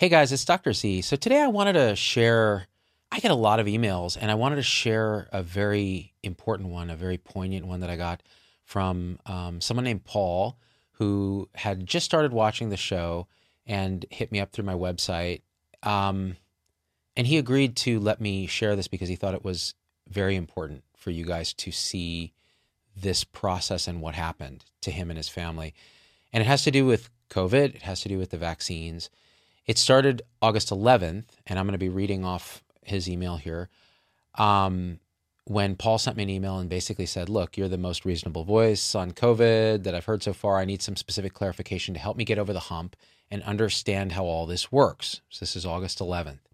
Hey guys, it's Dr. Z. So today I wanted to share, I get a lot of emails, and I wanted to share a very important one, a very poignant one that I got from um, someone named Paul who had just started watching the show and hit me up through my website. Um, and he agreed to let me share this because he thought it was very important for you guys to see this process and what happened to him and his family. And it has to do with COVID, it has to do with the vaccines. It started August 11th, and I'm going to be reading off his email here. Um, when Paul sent me an email and basically said, Look, you're the most reasonable voice on COVID that I've heard so far. I need some specific clarification to help me get over the hump and understand how all this works. So, this is August 11th.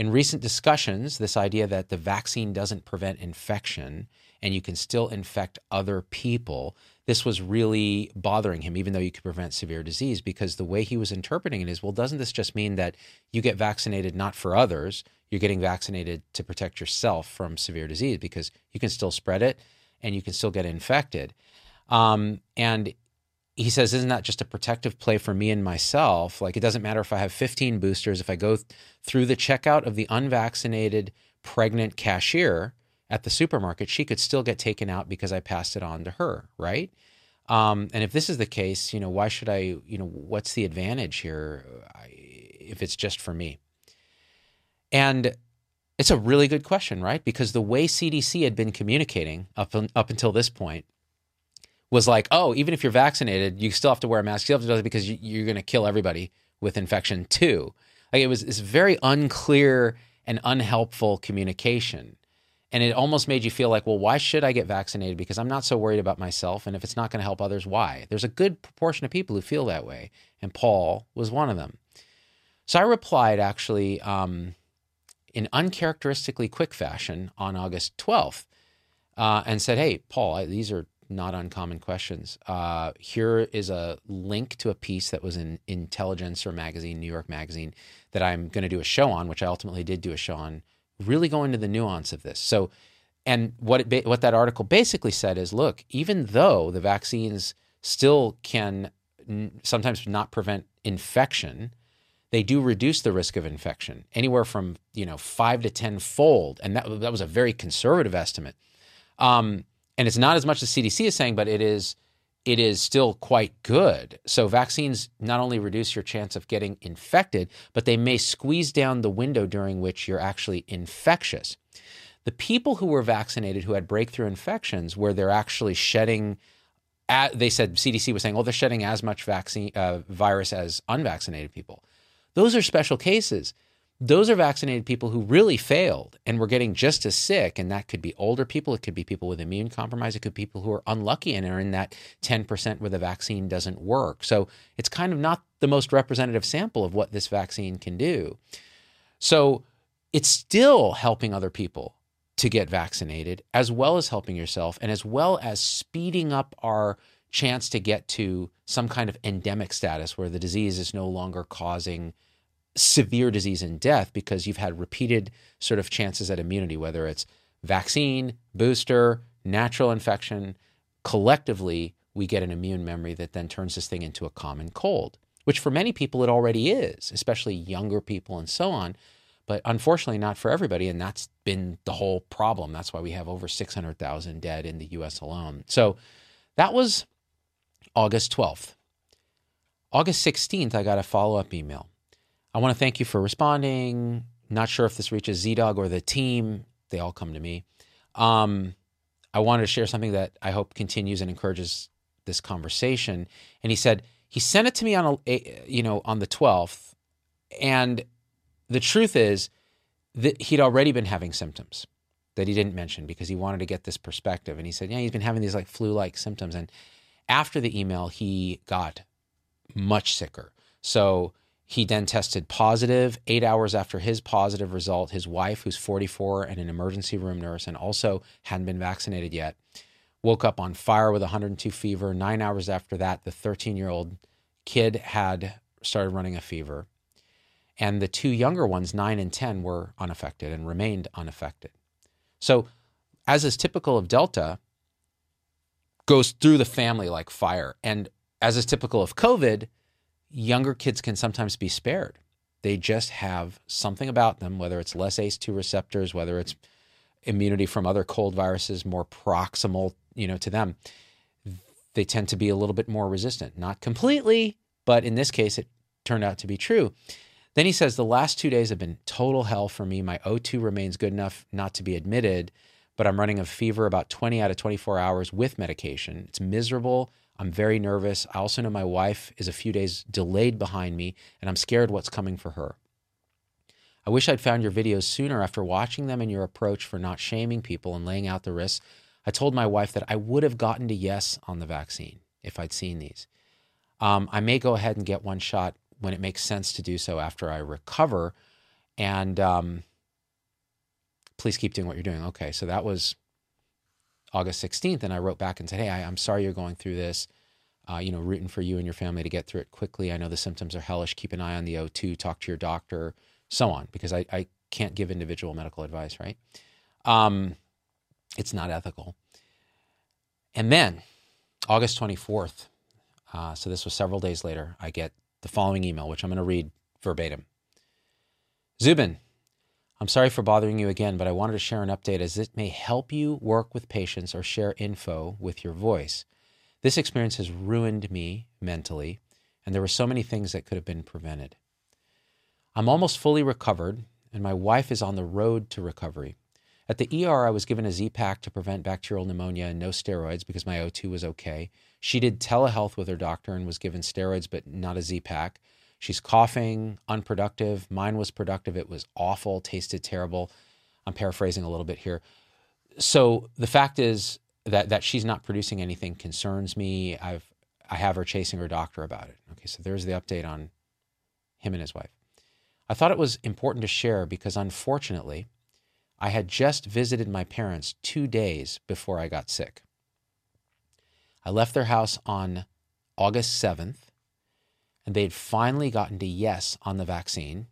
In recent discussions, this idea that the vaccine doesn't prevent infection and you can still infect other people this was really bothering him, even though you could prevent severe disease, because the way he was interpreting it is well, doesn't this just mean that you get vaccinated not for others? You're getting vaccinated to protect yourself from severe disease because you can still spread it and you can still get infected. Um, and he says, isn't that just a protective play for me and myself? Like, it doesn't matter if I have 15 boosters, if I go th- through the checkout of the unvaccinated pregnant cashier, at the supermarket, she could still get taken out because I passed it on to her, right? Um, and if this is the case, you know, why should I, you know, what's the advantage here if it's just for me? And it's a really good question, right? Because the way CDC had been communicating up, up until this point was like, oh, even if you're vaccinated, you still have to wear a mask. You have to do it because you, are going to kill everybody with infection too. Like it was this very unclear and unhelpful communication. And it almost made you feel like, well, why should I get vaccinated? Because I'm not so worried about myself. And if it's not going to help others, why? There's a good proportion of people who feel that way. And Paul was one of them. So I replied actually um, in uncharacteristically quick fashion on August 12th uh, and said, hey, Paul, I, these are not uncommon questions. Uh, here is a link to a piece that was in Intelligencer magazine, New York Magazine, that I'm going to do a show on, which I ultimately did do a show on really go into the nuance of this. So, and what it, what that article basically said is, look, even though the vaccines still can sometimes not prevent infection, they do reduce the risk of infection anywhere from you know five to ten fold, and that that was a very conservative estimate. Um, and it's not as much as CDC is saying, but it is it is still quite good. So, vaccines not only reduce your chance of getting infected, but they may squeeze down the window during which you're actually infectious. The people who were vaccinated who had breakthrough infections, where they're actually shedding, they said CDC was saying, oh, they're shedding as much vaccine uh, virus as unvaccinated people. Those are special cases those are vaccinated people who really failed and were getting just as sick. And that could be older people, it could be people with immune compromise, it could be people who are unlucky and are in that 10% where the vaccine doesn't work. So it's kind of not the most representative sample of what this vaccine can do. So it's still helping other people to get vaccinated, as well as helping yourself, and as well as speeding up our chance to get to some kind of endemic status where the disease is no longer causing severe disease and death because you've had repeated sort of chances at immunity, whether it's vaccine, booster, natural infection. Collectively, we get an immune memory that then turns this thing into a common cold, which for many people it already is, especially younger people and so on. But unfortunately, not for everybody. And that's been the whole problem. That's why we have over 600,000 dead in the US alone. So that was August 12th. August 16th, I got a follow up email I want to thank you for responding. Not sure if this reaches ZDogg or the team. They all come to me. Um, I wanted to share something that I hope continues and encourages this conversation. And he said he sent it to me on a, you know on the twelfth, and the truth is that he'd already been having symptoms that he didn't mention because he wanted to get this perspective. And he said, yeah, he's been having these like flu-like symptoms. And after the email, he got much sicker. So he then tested positive. Eight hours after his positive result, his wife, who's 44 and an emergency room nurse and also hadn't been vaccinated yet, woke up on fire with 102 fever. Nine hours after that, the 13 year old kid had started running a fever. And the two younger ones, nine and 10, were unaffected and remained unaffected. So, as is typical of Delta, goes through the family like fire. And as is typical of COVID, younger kids can sometimes be spared. They just have something about them, whether it's less ACE2 receptors, whether it's immunity from other cold viruses more proximal, you know, to them. They tend to be a little bit more resistant. Not completely, but in this case, it turned out to be true. Then he says, The last two days have been total hell for me. My O2 remains good enough not to be admitted, but I'm running a fever about 20 out of 24 hours with medication. It's miserable. I'm very nervous. I also know my wife is a few days delayed behind me, and I'm scared what's coming for her. I wish I'd found your videos sooner after watching them and your approach for not shaming people and laying out the risks. I told my wife that I would have gotten to yes on the vaccine if I'd seen these. Um, I may go ahead and get one shot when it makes sense to do so after I recover. And um, please keep doing what you're doing. Okay, so that was August 16th, and I wrote back and said, "Hey, I, am sorry you're going through this. Uh, you know, rooting for you and your family to get through it quickly. I know the symptoms are hellish. Keep an eye on the O2. Talk to your doctor, so on, because I, I can't give individual medical advice, right? Um, it's not ethical. And then August 24th, uh, so this was several days later, I get the following email, which I'm going to read verbatim. Zubin, I'm sorry for bothering you again, but I wanted to share an update as it may help you work with patients or share info with your voice. This experience has ruined me mentally, and there were so many things that could have been prevented. I'm almost fully recovered, and my wife is on the road to recovery. At the ER, I was given a Z-Pak to prevent bacterial pneumonia and no steroids because my O2 was okay. She did telehealth with her doctor and was given steroids, but not a Z-Pak. She's coughing, unproductive. Mine was productive. It was awful, tasted terrible. I'm paraphrasing a little bit here. So the fact is that that she's not producing anything concerns me. I've I have her chasing her doctor about it. Okay, so there's the update on him and his wife. I thought it was important to share because unfortunately, I had just visited my parents two days before I got sick. I left their house on August 7th, and they'd finally gotten to yes on the vaccine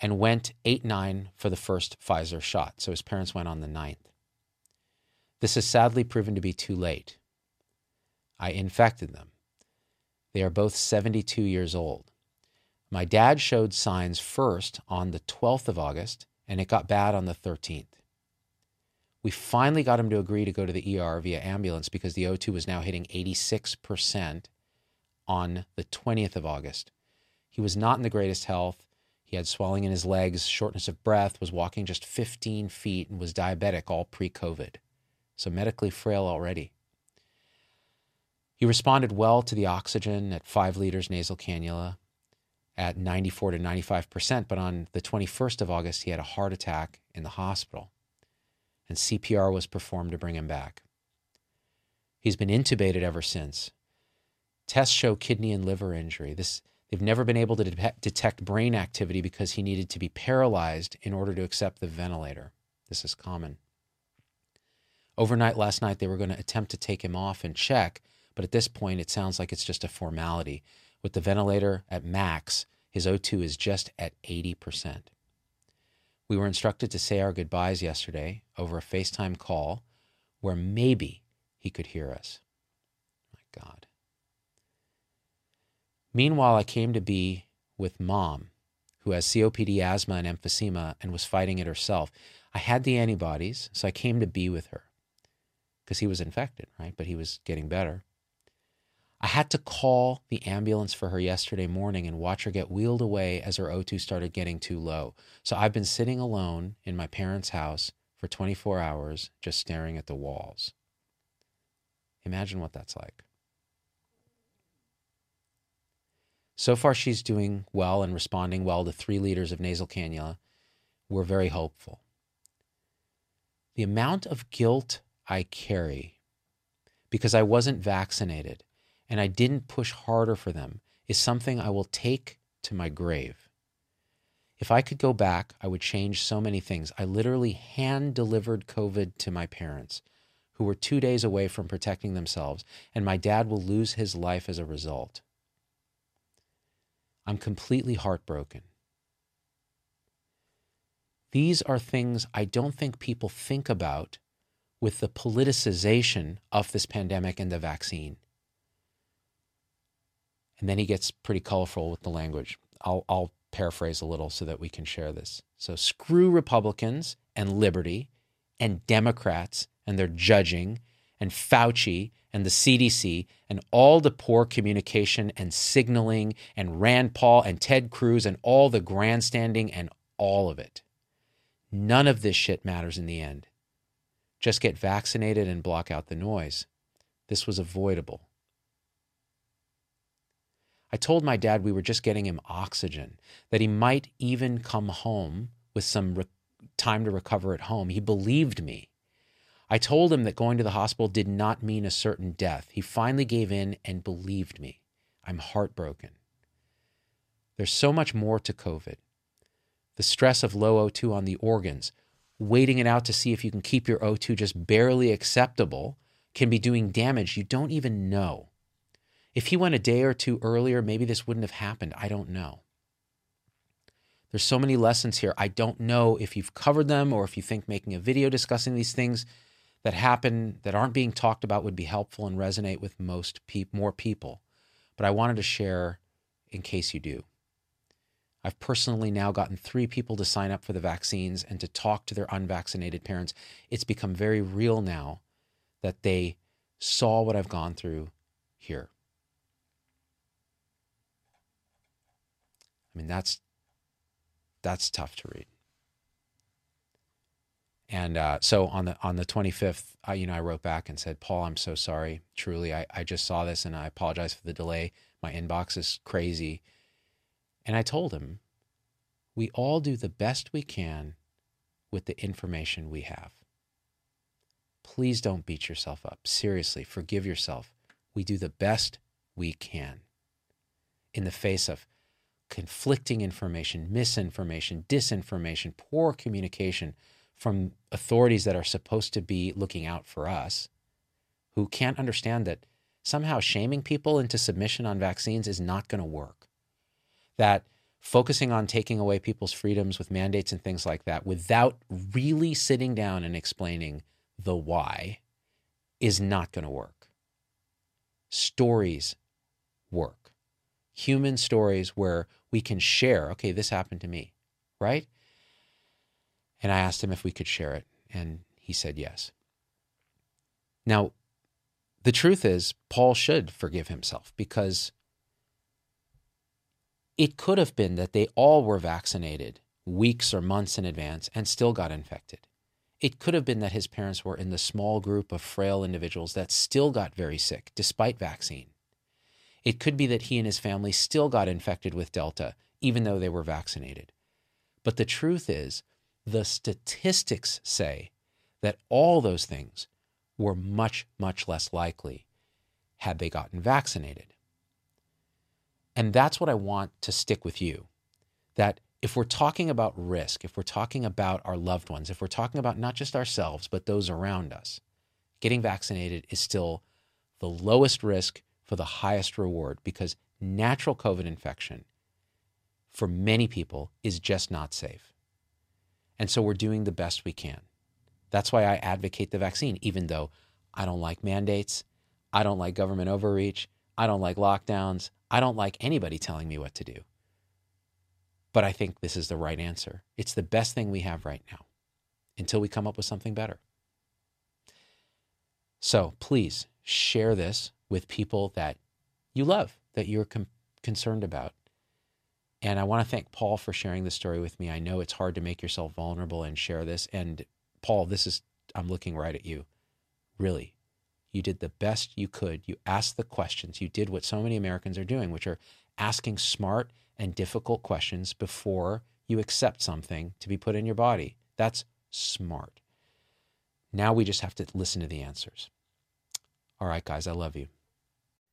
and went 8 9 for the first Pfizer shot. So his parents went on the 9th. This has sadly proven to be too late. I infected them. They are both 72 years old. My dad showed signs first on the 12th of August and it got bad on the 13th. We finally got him to agree to go to the ER via ambulance because the O2 was now hitting 86% on the 20th of August. He was not in the greatest health. He had swelling in his legs, shortness of breath, was walking just 15 feet, and was diabetic all pre COVID. So medically frail already. He responded well to the oxygen at 5 liters nasal cannula at 94 to 95%, but on the 21st of August, he had a heart attack in the hospital, and CPR was performed to bring him back. He's been intubated ever since. Tests show kidney and liver injury. This, they've never been able to de- detect brain activity because he needed to be paralyzed in order to accept the ventilator. This is common. Overnight last night, they were going to attempt to take him off and check, but at this point, it sounds like it's just a formality. With the ventilator at max, his O2 is just at 80%. We were instructed to say our goodbyes yesterday over a FaceTime call where maybe he could hear us. My God. Meanwhile, I came to be with mom, who has COPD, asthma, and emphysema and was fighting it herself. I had the antibodies, so I came to be with her because he was infected, right? But he was getting better. I had to call the ambulance for her yesterday morning and watch her get wheeled away as her O2 started getting too low. So I've been sitting alone in my parents' house for 24 hours just staring at the walls. Imagine what that's like. So far, she's doing well and responding well to three liters of nasal cannula. We're very hopeful. The amount of guilt I carry because I wasn't vaccinated and I didn't push harder for them is something I will take to my grave. If I could go back, I would change so many things. I literally hand delivered COVID to my parents, who were two days away from protecting themselves, and my dad will lose his life as a result. I'm completely heartbroken. These are things I don't think people think about with the politicization of this pandemic and the vaccine. And then he gets pretty colorful with the language. I'll, I'll paraphrase a little so that we can share this. So screw Republicans and liberty and Democrats and their judging and Fauci and the CDC and all the poor communication and signaling and Rand Paul and Ted Cruz and all the grandstanding and all of it. None of this shit matters in the end. Just get vaccinated and block out the noise. This was avoidable. I told my dad we were just getting him oxygen, that he might even come home with some re- time to recover at home. He believed me. I told him that going to the hospital did not mean a certain death. He finally gave in and believed me. I'm heartbroken. There's so much more to COVID. The stress of low O2 on the organs, waiting it out to see if you can keep your O2 just barely acceptable, can be doing damage you don't even know. If he went a day or two earlier, maybe this wouldn't have happened. I don't know. There's so many lessons here. I don't know if you've covered them or if you think making a video discussing these things that happen that aren't being talked about would be helpful and resonate with most pe- more people. But I wanted to share in case you do. I've personally now gotten three people to sign up for the vaccines and to talk to their unvaccinated parents. It's become very real now that they saw what I've gone through here. I mean, that's that's tough to read. And uh, so on the on the 25th, I, you know, I wrote back and said, Paul, I'm so sorry. Truly, I, I just saw this and I apologize for the delay. My inbox is crazy. And I told him, we all do the best we can with the information we have. Please don't beat yourself up. Seriously, forgive yourself. We do the best we can in the face of conflicting information, misinformation, disinformation, poor communication from authorities that are supposed to be looking out for us, who can't understand that somehow shaming people into submission on vaccines is not going to work. That focusing on taking away people's freedoms with mandates and things like that without really sitting down and explaining the why is not going to work. Stories work. Human stories where we can share, okay, this happened to me, right? And I asked him if we could share it, and he said yes. Now, the truth is, Paul should forgive himself because it could have been that they all were vaccinated weeks or months in advance and still got infected. It could have been that his parents were in the small group of frail individuals that still got very sick despite vaccine. It could be that he and his family still got infected with Delta, even though they were vaccinated. But the truth is, the statistics say that all those things were much, much less likely had they gotten vaccinated. And that's what I want to stick with you that if we're talking about risk, if we're talking about our loved ones, if we're talking about not just ourselves, but those around us, getting vaccinated is still the lowest risk for the highest reward because natural COVID infection for many people is just not safe. And so we're doing the best we can. That's why I advocate the vaccine, even though I don't like mandates, I don't like government overreach, I don't like lockdowns, I don't like anybody telling me what to do. But I think this is the right answer. It's the best thing we have right now until we come up with something better. So please share this with people that you love, that you're com- concerned about. And I want to thank Paul for sharing this story with me. I know it's hard to make yourself vulnerable and share this. And Paul, this is, I'm looking right at you. Really, you did the best you could. You asked the questions. You did what so many Americans are doing, which are asking smart and difficult questions before you accept something to be put in your body. That's smart. Now we just have to listen to the answers. All right, guys, I love you.